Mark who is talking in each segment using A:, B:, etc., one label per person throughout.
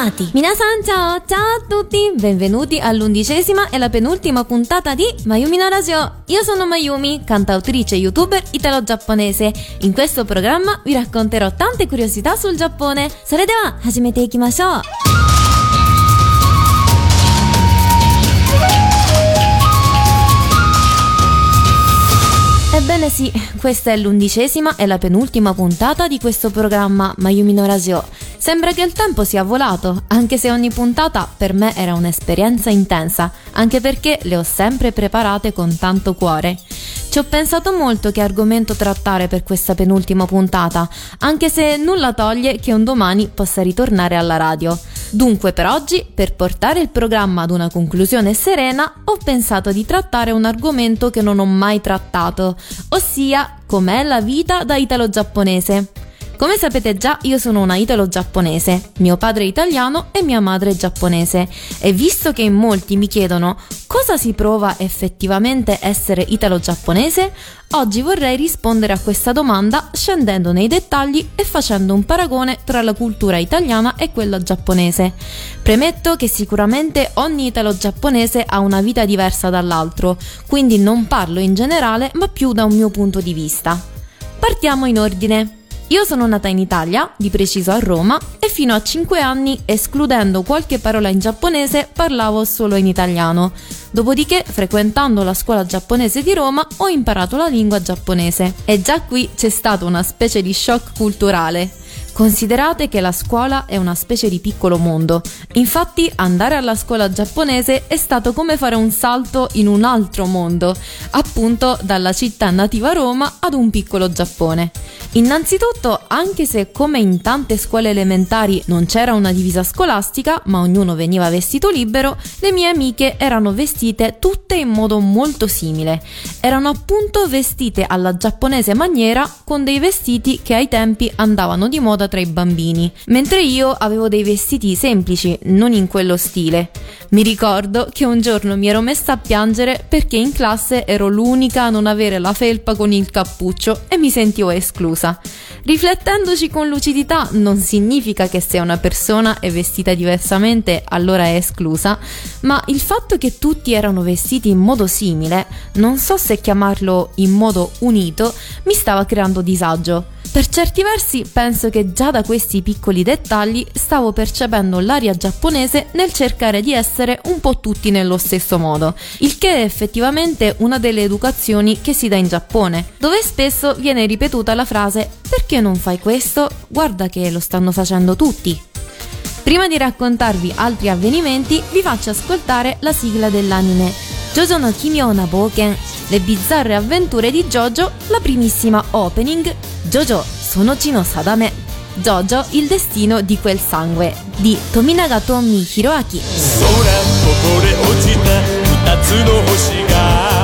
A: Radio Animati.
B: Minasan ciao, ciao a tutti, benvenuti all'undicesima e la penultima puntata di Mayumi no Radio. Io sono Mayumi, cantautrice e youtuber italo-giapponese. In questo programma vi racconterò tante curiosità sul Giappone. それでは始めていきましょう。Ebbene sì, questa è l'undicesima e la penultima puntata di questo programma Mayumi no Radio. Sembra che il tempo sia volato, anche se ogni puntata per me era un'esperienza intensa, anche perché le ho sempre preparate con tanto cuore. Ci ho pensato molto che argomento trattare per questa penultima puntata, anche se nulla toglie che un domani possa ritornare alla radio. Dunque per oggi, per portare il programma ad una conclusione serena, ho pensato di trattare un argomento che non ho mai trattato, ossia com'è la vita da italo-giapponese. Come sapete già, io sono una italo-giapponese, mio padre è italiano e mia madre è giapponese e visto che in molti mi chiedono cosa si prova effettivamente essere italo-giapponese, oggi vorrei rispondere a questa domanda scendendo nei dettagli e facendo un paragone tra la cultura italiana e quella giapponese. Premetto che sicuramente ogni italo-giapponese ha una vita diversa dall'altro, quindi non parlo in generale ma più da un mio punto di vista. Partiamo in ordine. Io sono nata in Italia, di preciso a Roma, e fino a 5 anni, escludendo qualche parola in giapponese, parlavo solo in italiano. Dopodiché, frequentando la scuola giapponese di Roma, ho imparato la lingua giapponese. E già qui c'è stato una specie di shock culturale. Considerate che la scuola è una specie di piccolo mondo, infatti andare alla scuola giapponese è stato come fare un salto in un altro mondo, appunto dalla città nativa Roma ad un piccolo Giappone. Innanzitutto, anche se come in tante scuole elementari non c'era una divisa scolastica, ma ognuno veniva vestito libero, le mie amiche erano vestite tutte in modo molto simile. Erano appunto vestite alla giapponese maniera con dei vestiti che ai tempi andavano di moda tra i bambini, mentre io avevo dei vestiti semplici, non in quello stile. Mi ricordo che un giorno mi ero messa a piangere perché in classe ero l'unica a non avere la felpa con il cappuccio e mi sentivo esclusa. Riflettendoci con lucidità non significa che se una persona è vestita diversamente allora è esclusa, ma il fatto che tutti erano vestiti in modo simile, non so se chiamarlo in modo unito, mi stava creando disagio. Per certi versi penso che già da questi piccoli dettagli stavo percependo l'aria giapponese nel cercare di essere un po' tutti nello stesso modo, il che è effettivamente una delle educazioni che si dà in Giappone, dove spesso viene ripetuta la frase perché non fai questo? Guarda che lo stanno facendo tutti. Prima di raccontarvi altri avvenimenti, vi faccio ascoltare la sigla dell'anime Jojo no Kimyona Boken, le bizzarre avventure di Jojo, la primissima opening Jojo Sonochi no Sadame. Jojo, il destino di quel sangue di Tominaga Tomi Hiroaki.
C: 空ここで落ちた二つの星が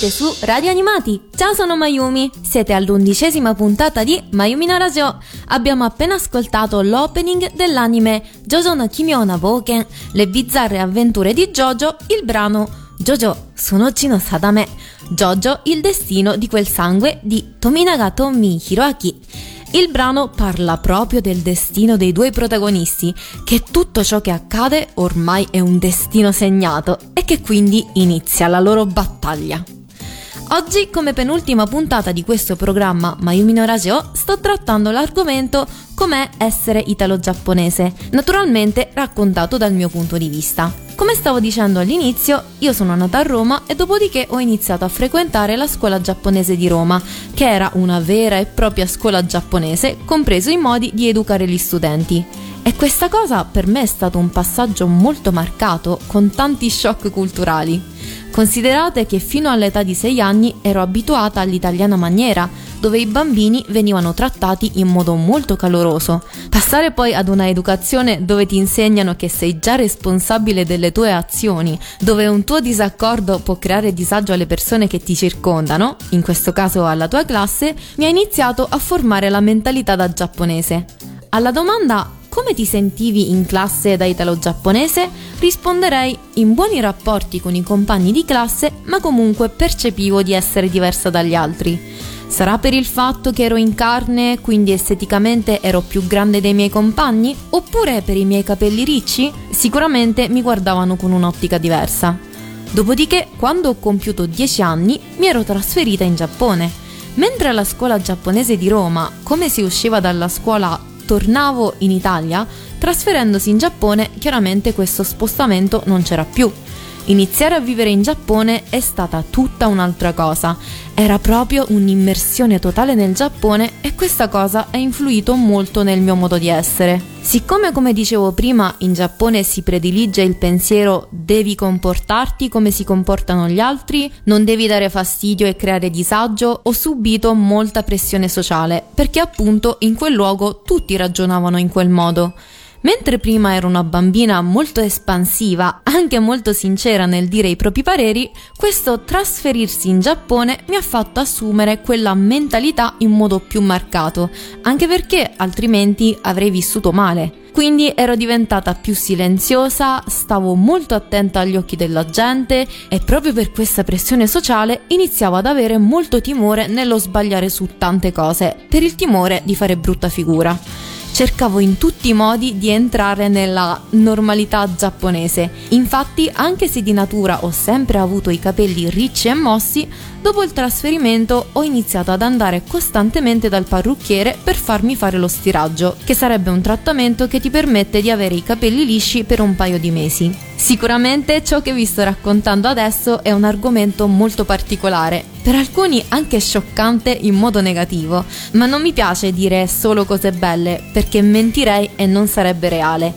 B: Siete su Radio Animati. Ciao, sono Mayumi. Siete all'undicesima puntata di Mayumi no Radio. Abbiamo appena ascoltato l'opening dell'anime Jojo no Kimyo na Boken, le bizzarre avventure di Jojo, il brano Jojo Sonochi no Sadame. Jojo, il destino di quel sangue di Tominaga Tomi Hiroaki. Il brano parla proprio del destino dei due protagonisti, che tutto ciò che accade ormai è un destino segnato e che quindi inizia la loro battaglia. Oggi, come penultima puntata di questo programma Mayumi no Radio, sto trattando l'argomento com'è essere italo-giapponese, naturalmente raccontato dal mio punto di vista. Come stavo dicendo all'inizio, io sono nata a Roma e dopodiché ho iniziato a frequentare la scuola giapponese di Roma, che era una vera e propria scuola giapponese, compreso i modi di educare gli studenti. E questa cosa per me è stato un passaggio molto marcato, con tanti shock culturali. Considerate che fino all'età di 6 anni ero abituata all'italiana maniera, dove i bambini venivano trattati in modo molto caloroso. Passare poi ad una educazione dove ti insegnano che sei già responsabile delle tue azioni, dove un tuo disaccordo può creare disagio alle persone che ti circondano, in questo caso alla tua classe, mi ha iniziato a formare la mentalità da giapponese. Alla domanda come ti sentivi in classe da italo-giapponese? Risponderei in buoni rapporti con i compagni di classe, ma comunque percepivo di essere diversa dagli altri. Sarà per il fatto che ero in carne, quindi esteticamente ero più grande dei miei compagni? Oppure per i miei capelli ricci? Sicuramente mi guardavano con un'ottica diversa. Dopodiché, quando ho compiuto 10 anni, mi ero trasferita in Giappone. Mentre alla scuola giapponese di Roma, come si usciva dalla scuola tornavo in Italia, trasferendosi in Giappone chiaramente questo spostamento non c'era più. Iniziare a vivere in Giappone è stata tutta un'altra cosa. Era proprio un'immersione totale nel Giappone e questa cosa ha influito molto nel mio modo di essere. Siccome come dicevo prima in Giappone si predilige il pensiero devi comportarti come si comportano gli altri, non devi dare fastidio e creare disagio, ho subito molta pressione sociale perché appunto in quel luogo tutti ragionavano in quel modo. Mentre prima ero una bambina molto espansiva, anche molto sincera nel dire i propri pareri, questo trasferirsi in Giappone mi ha fatto assumere quella mentalità in modo più marcato, anche perché altrimenti avrei vissuto male. Quindi ero diventata più silenziosa, stavo molto attenta agli occhi della gente e proprio per questa pressione sociale iniziavo ad avere molto timore nello sbagliare su tante cose, per il timore di fare brutta figura cercavo in tutti i modi di entrare nella normalità giapponese. Infatti, anche se di natura ho sempre avuto i capelli ricci e mossi, dopo il trasferimento ho iniziato ad andare costantemente dal parrucchiere per farmi fare lo stiraggio, che sarebbe un trattamento che ti permette di avere i capelli lisci per un paio di mesi.
A: Sicuramente ciò che vi sto raccontando adesso è un argomento molto particolare, per alcuni anche scioccante in modo negativo, ma non mi piace dire solo cose belle perché mentirei e non sarebbe reale.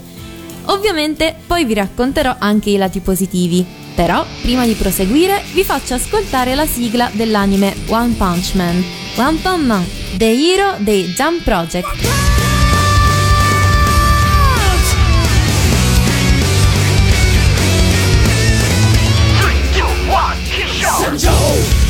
A: Ovviamente poi vi racconterò anche i lati positivi, però prima di proseguire vi faccio ascoltare la sigla dell'anime One Punch Man, One Punch Man, The Hero dei Jump Project.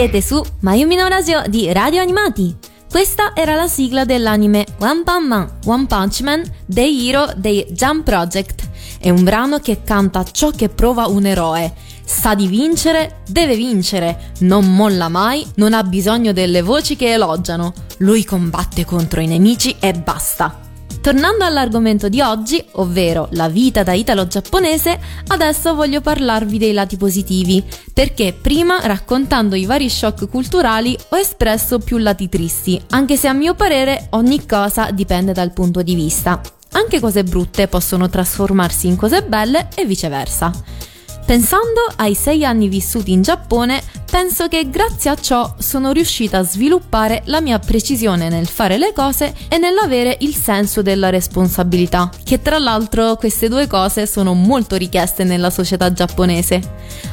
A: Siete su Mayumi no Radio di Radio Animati. Questa era la sigla dell'anime One Punch Man, One Punch Man, The Hero dei Jump Project. È un brano che canta ciò che prova un eroe. Sa di vincere, deve vincere, non molla mai, non ha bisogno delle voci che elogiano. Lui combatte contro i nemici e basta. Tornando all'argomento di oggi, ovvero la vita da italo-giapponese, adesso voglio parlarvi dei lati positivi, perché prima, raccontando i vari shock culturali, ho espresso più lati tristi, anche se a mio parere ogni cosa dipende dal punto di vista. Anche cose brutte possono trasformarsi in cose belle e viceversa. Pensando ai sei anni vissuti in Giappone,
B: penso che grazie a ciò sono riuscita a sviluppare la mia precisione nel fare le cose e nell'avere il senso della responsabilità, che tra l'altro queste due cose sono molto richieste nella società giapponese.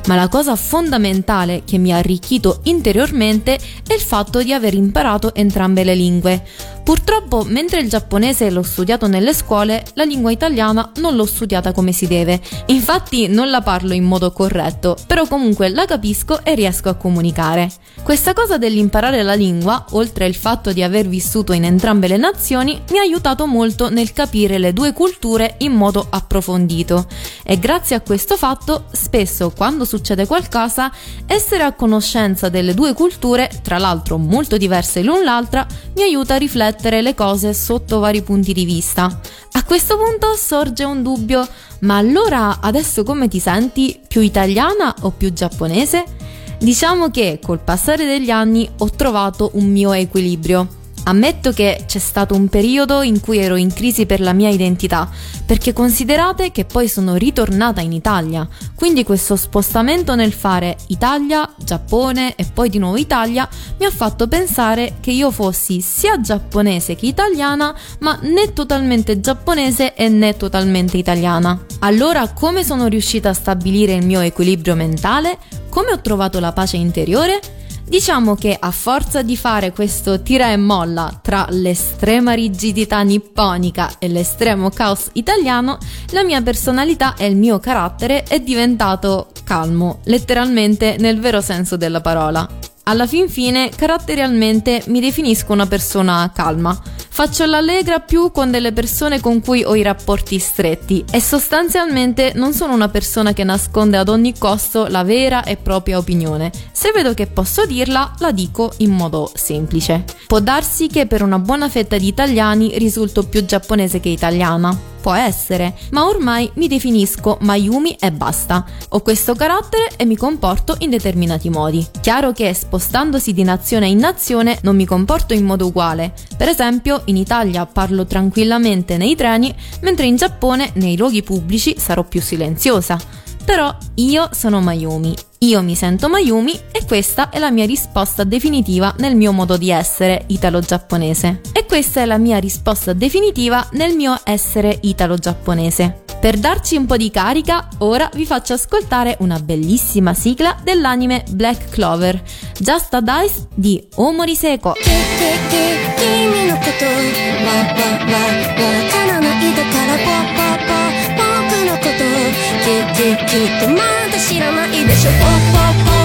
B: Ma la cosa fondamentale che mi ha arricchito interiormente è il fatto di aver imparato entrambe le lingue. Purtroppo, mentre il giapponese l'ho studiato nelle scuole, la lingua italiana non l'ho studiata come si deve. Infatti non la parlo in modo corretto, però comunque la capisco e riesco a comunicare. Questa cosa dell'imparare la lingua, oltre al fatto di aver vissuto in entrambe le nazioni, mi ha aiutato molto nel capire le due culture in modo approfondito. E grazie a questo fatto, spesso quando succede qualcosa, essere a conoscenza delle due culture, tra l'altro molto diverse l'un l'altra, mi aiuta a riflettere le cose sotto vari punti di vista. A questo punto sorge un dubbio, ma allora adesso come ti senti? Più italiana o più giapponese? Diciamo che col passare degli anni ho trovato un mio equilibrio. Ammetto che c'è stato un periodo in cui ero in crisi per la mia identità, perché considerate che poi sono ritornata in Italia, quindi questo spostamento nel fare Italia, Giappone e poi di nuovo Italia mi ha fatto pensare che io fossi sia giapponese che italiana, ma né totalmente giapponese e né totalmente italiana. Allora come sono riuscita a stabilire il mio equilibrio mentale? Come ho trovato la pace interiore? Diciamo che a forza di fare questo tira e molla tra l'estrema rigidità nipponica e l'estremo caos italiano, la mia personalità e il mio carattere è diventato calmo, letteralmente nel vero senso della parola. Alla fin fine, caratterialmente mi definisco una persona calma. Faccio l'allegra più con delle persone con cui ho i rapporti stretti e sostanzialmente non sono una persona che nasconde ad ogni costo la vera e propria opinione. Se vedo che posso dirla, la dico in modo semplice. Può darsi che per una buona fetta di italiani risulto più giapponese che italiana può essere, ma ormai mi definisco Mayumi e basta. Ho questo carattere e mi comporto in determinati modi. Chiaro che spostandosi di nazione in nazione non mi comporto in modo uguale. Per esempio, in Italia parlo tranquillamente nei treni, mentre in Giappone nei luoghi pubblici sarò più silenziosa. Però io sono Mayumi, io mi sento Mayumi e questa è la mia risposta definitiva nel mio modo di essere italo-giapponese. E questa è la mia risposta definitiva nel mio essere italo-giapponese. Per darci un po' di carica, ora vi faccio ascoltare una bellissima sigla dell'anime Black Clover, Just a Dice di Omori Seko. きっとまだ知らないでしょ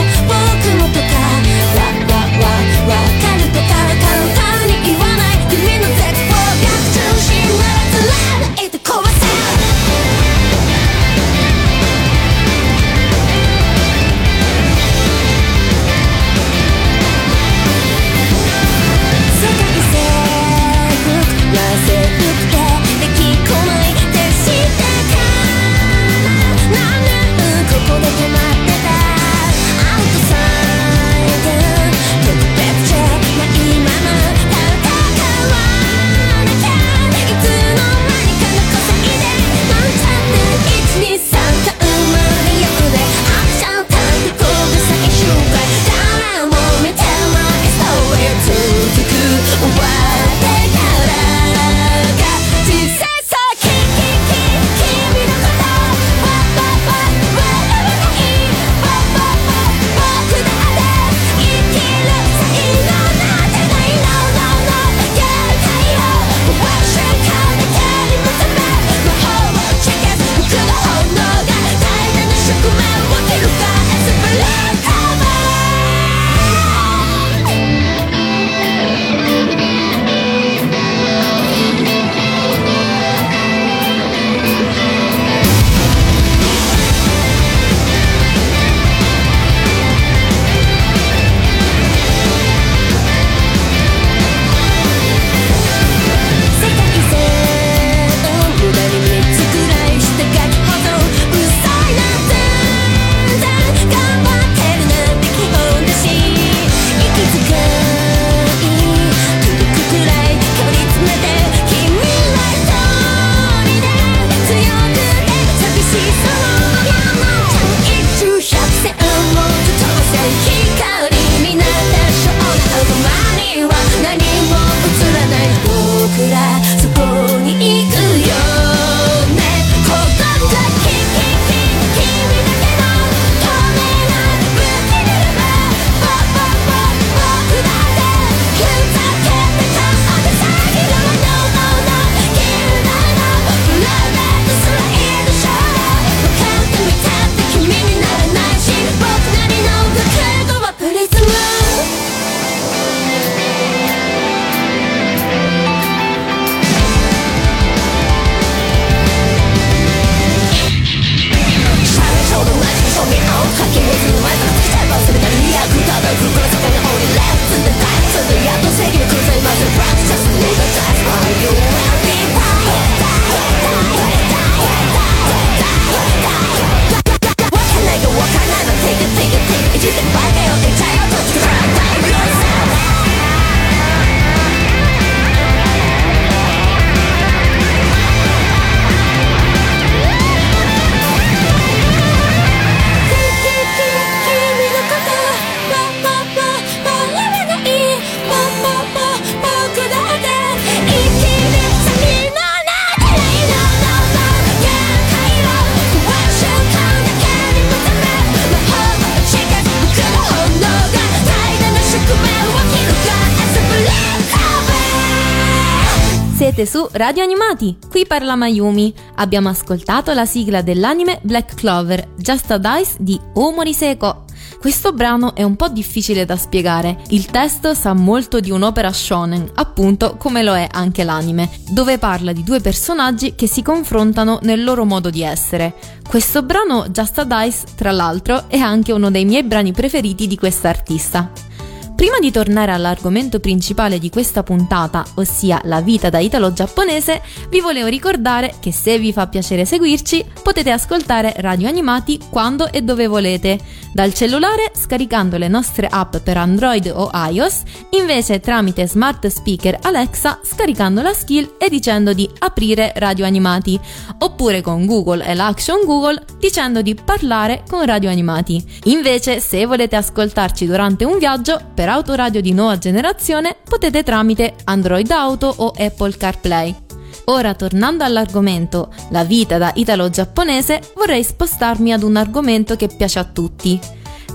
B: Siete su Radio Animati, qui parla Mayumi. Abbiamo ascoltato la sigla dell'anime Black Clover, Just a Dice di Omori Seko. Questo brano è un po' difficile da spiegare. Il testo sa molto di un'opera shonen, appunto come lo è anche l'anime, dove parla di due personaggi che si confrontano nel loro modo di essere. Questo brano, Just a Dice, tra l'altro, è anche uno dei miei brani preferiti di questa artista. Prima di tornare all'argomento principale di questa puntata, ossia la vita da italo-giapponese, vi volevo ricordare che se vi fa piacere seguirci, potete ascoltare Radio Animati quando e dove volete, dal cellulare scaricando le nostre app per Android o iOS, invece tramite smart speaker Alexa scaricando la skill e dicendo di aprire Radio Animati, oppure con Google e l'action Google dicendo di parlare con Radio Animati. Invece, se volete ascoltarci durante un viaggio, per autoradio di nuova generazione potete tramite Android Auto o Apple CarPlay. Ora tornando all'argomento la vita da italo-giapponese, vorrei spostarmi ad un argomento che piace a tutti.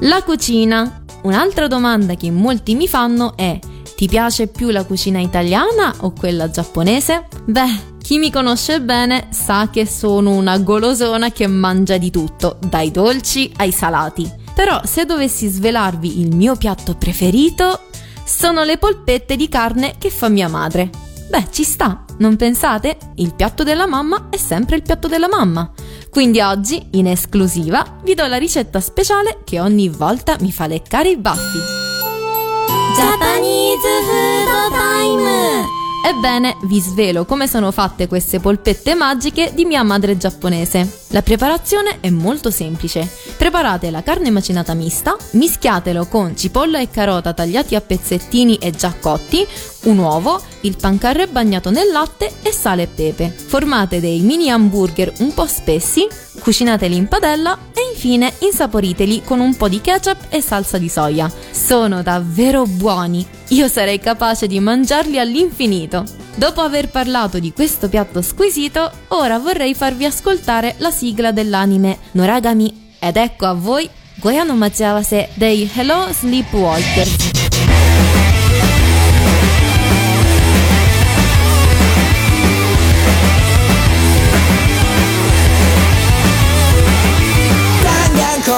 B: La cucina. Un'altra domanda che molti mi fanno è ti piace più la cucina italiana o quella giapponese? Beh, chi mi conosce bene sa che sono una golosona che mangia di tutto, dai dolci ai salati. Però se dovessi svelarvi il mio piatto preferito, sono le polpette di carne che fa mia madre. Beh, ci sta, non pensate? Il piatto della mamma è sempre il piatto della mamma. Quindi oggi, in esclusiva, vi do la ricetta speciale che ogni volta mi fa leccare i baffi.
A: Japanese Food Time!
B: Ebbene, vi svelo come sono fatte queste polpette magiche di mia madre giapponese. La preparazione è molto semplice. Preparate la carne macinata mista, mischiatelo con cipolla e carota tagliati a pezzettini e già cotti, un uovo, il pancarre bagnato nel latte e sale e pepe. Formate dei mini hamburger un po' spessi, cucinateli in padella e infine insaporiteli con un po' di ketchup e salsa di soia. Sono davvero buoni, io sarei capace di mangiarli all'infinito. Dopo aver parlato di questo piatto squisito, ora vorrei farvi ascoltare la sigla dell'anime Noragami ed ecco a voi Goyano Machiawase dei Hello Sleepwalkers.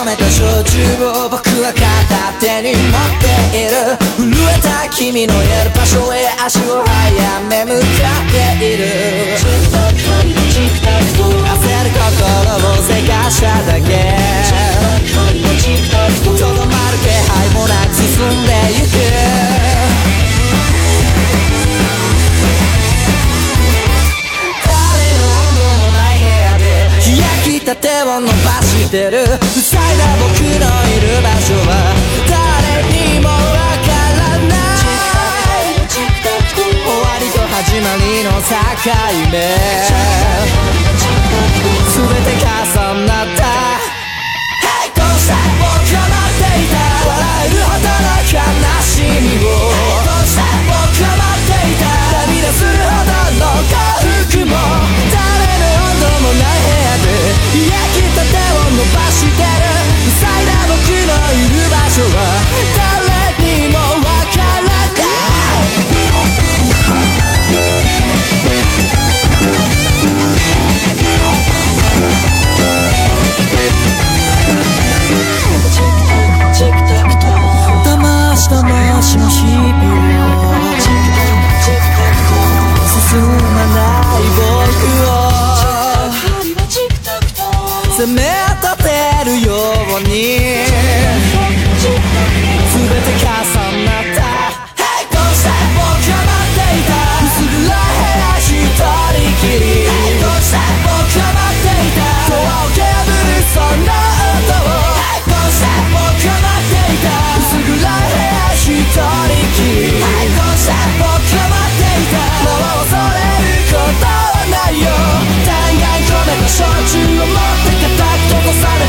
D: めた焼酎を僕は片手に持っている。震えた君のいる場所へ足を速め向かっている。焦る心をせかしただけ。とどまる気配もなく進んでゆく。た手を伸ばしてる。塞いだ僕のいる場所は誰にもわからない。終わりと始まりの境目。全て重なった。平行線を待っていた。笑えるほどの悲しみを。平行線を待っていた。涙するほどの幸福も。もない部屋で焼きたてを伸ばしてる。塞いだ僕のいる場所は The a.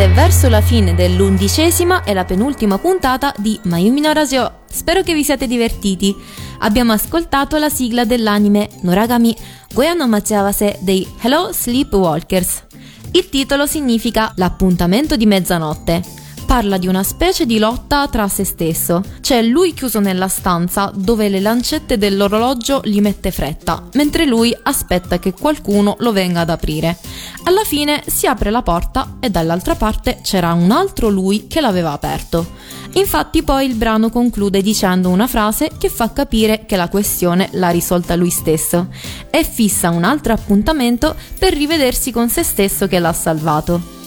B: Siete verso la fine dell'undicesima e la penultima puntata di Mayumi no Radio. Spero che vi siate divertiti. Abbiamo ascoltato la sigla dell'anime Noragami Goya no Machiawase dei Hello Sleepwalkers. Il titolo significa L'appuntamento di mezzanotte parla di una specie di lotta tra se stesso. C'è lui chiuso nella stanza dove le lancette dell'orologio gli mette fretta, mentre lui aspetta che qualcuno lo venga ad aprire. Alla fine si apre la porta e dall'altra parte c'era un altro lui che l'aveva aperto. Infatti poi il brano conclude dicendo una frase che fa capire che la questione l'ha risolta lui stesso e fissa un altro appuntamento per rivedersi con se stesso che l'ha salvato.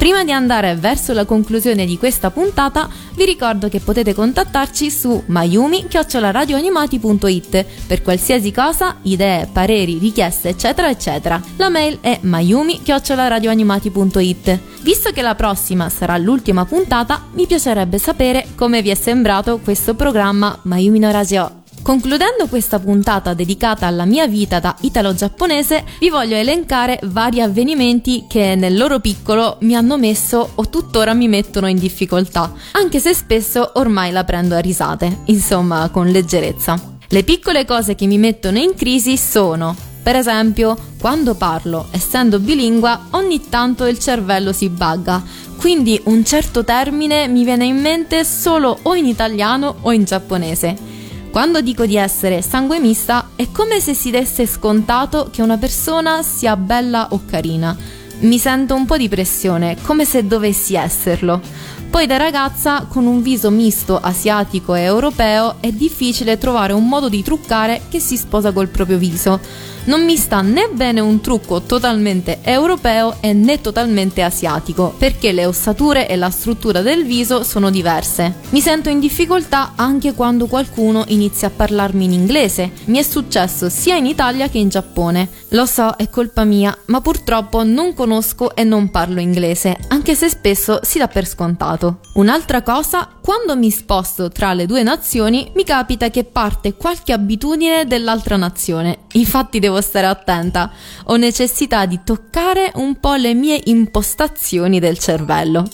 B: Prima di andare verso la conclusione di questa puntata, vi ricordo che potete contattarci su mayumi-radioanimati.it per qualsiasi cosa, idee, pareri, richieste, eccetera, eccetera. La mail è mayumi-radioanimati.it. Visto che la prossima sarà l'ultima puntata, mi piacerebbe sapere come vi è sembrato questo programma Mayumi no Radio. Concludendo questa puntata dedicata alla mia vita da italo-giapponese, vi voglio elencare vari avvenimenti che nel loro piccolo mi hanno messo o tuttora mi mettono in difficoltà, anche se spesso ormai la prendo a risate, insomma con leggerezza. Le piccole cose che mi mettono in crisi sono, per esempio, quando parlo, essendo bilingua, ogni tanto il cervello si bugga, quindi un certo termine mi viene in mente solo o in italiano o in giapponese. Quando dico di essere sangue mista è come se si desse scontato che una persona sia bella o carina. Mi sento un po' di pressione, come se dovessi esserlo. Poi da ragazza, con un viso misto asiatico e europeo, è difficile trovare un modo di truccare che si sposa col proprio viso. Non mi sta né bene un trucco totalmente europeo e né totalmente asiatico, perché le ossature e la struttura del viso sono diverse. Mi sento in difficoltà anche quando qualcuno inizia a parlarmi in inglese. Mi è successo sia in Italia che in Giappone. Lo so, è colpa mia, ma purtroppo non conosco e non parlo inglese, anche se spesso si dà per scontato. Un'altra cosa, quando mi sposto tra le due nazioni, mi capita che parte qualche abitudine dell'altra nazione. Infatti devo stare attenta. Ho necessità di toccare un po' le mie impostazioni del cervello.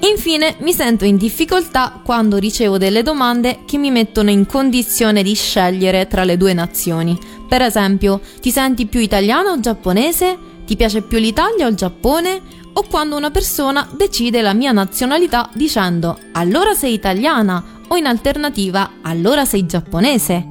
B: Infine mi sento in difficoltà quando ricevo delle domande che mi mettono in condizione di scegliere tra le due nazioni. Per esempio, ti senti più italiano o giapponese? Ti piace più l'Italia o il Giappone? o quando una persona decide la mia nazionalità dicendo allora sei italiana o in alternativa allora sei giapponese.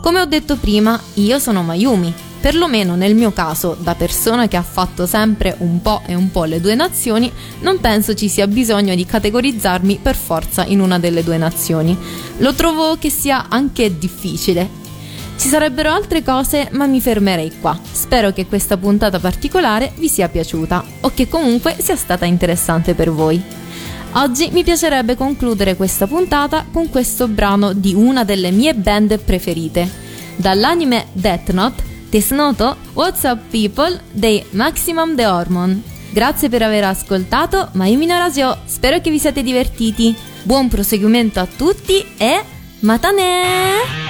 B: Come ho detto prima, io sono Mayumi, perlomeno nel mio caso, da persona che ha fatto sempre un po' e un po' le due nazioni, non penso ci sia bisogno di categorizzarmi per forza in una delle due nazioni. Lo trovo che sia anche difficile ci sarebbero altre cose, ma mi fermerei qua. Spero che questa puntata particolare vi sia piaciuta o che comunque sia stata interessante per voi. Oggi mi piacerebbe concludere questa puntata con questo brano di una delle mie band preferite. Dall'anime Death Note, Tesnoto, What's Up People dei Maximum The Hormone. Grazie per aver ascoltato Mayumi no Radio, spero che vi siate divertiti. Buon proseguimento a tutti e matane!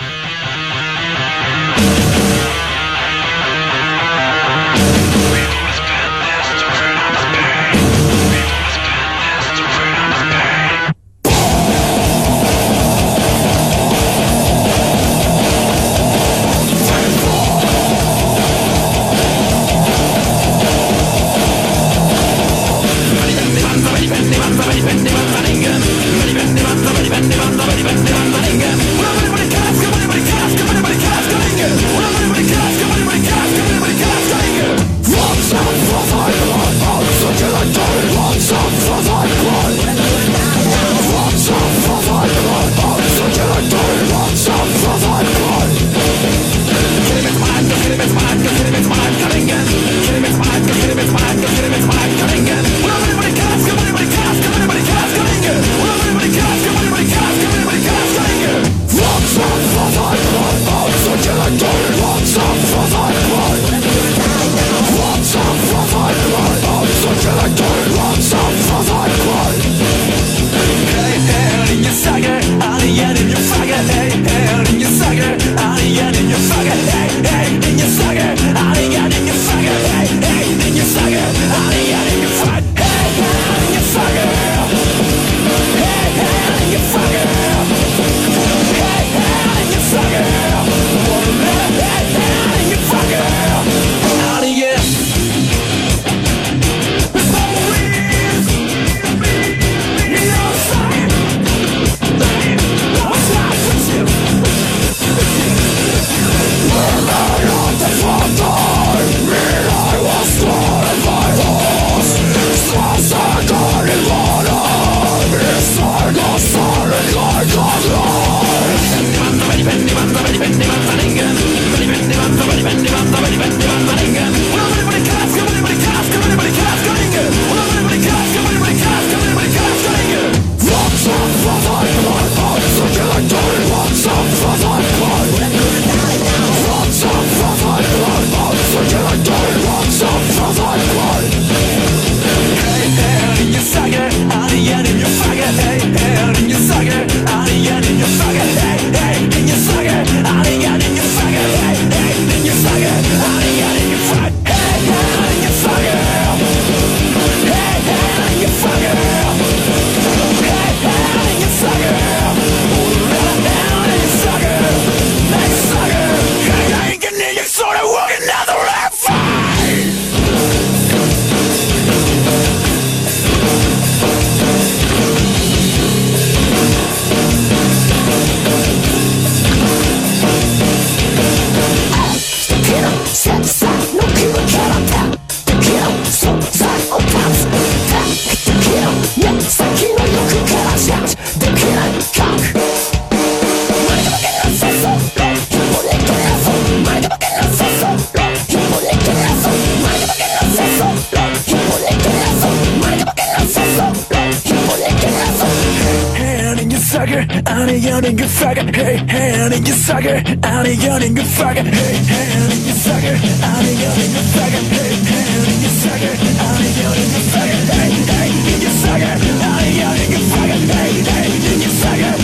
C: sucker 아니면 그 fucker Hey hey 아닌 그 sucker 아니면 그 fucker Hey hey 아닌 그 sucker 아니면 그 fucker Hey hey 아닌 그 sucker 아니면 그 fucker Hey hey 아닌 그 sucker 아니면 그 fucker Hey hey 아닌 그 sucker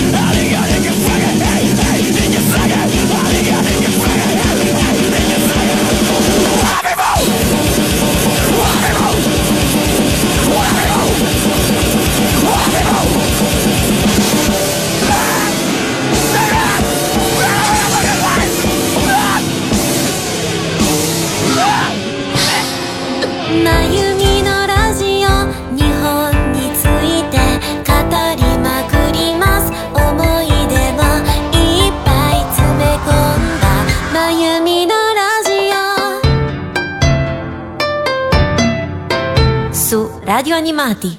A: Animati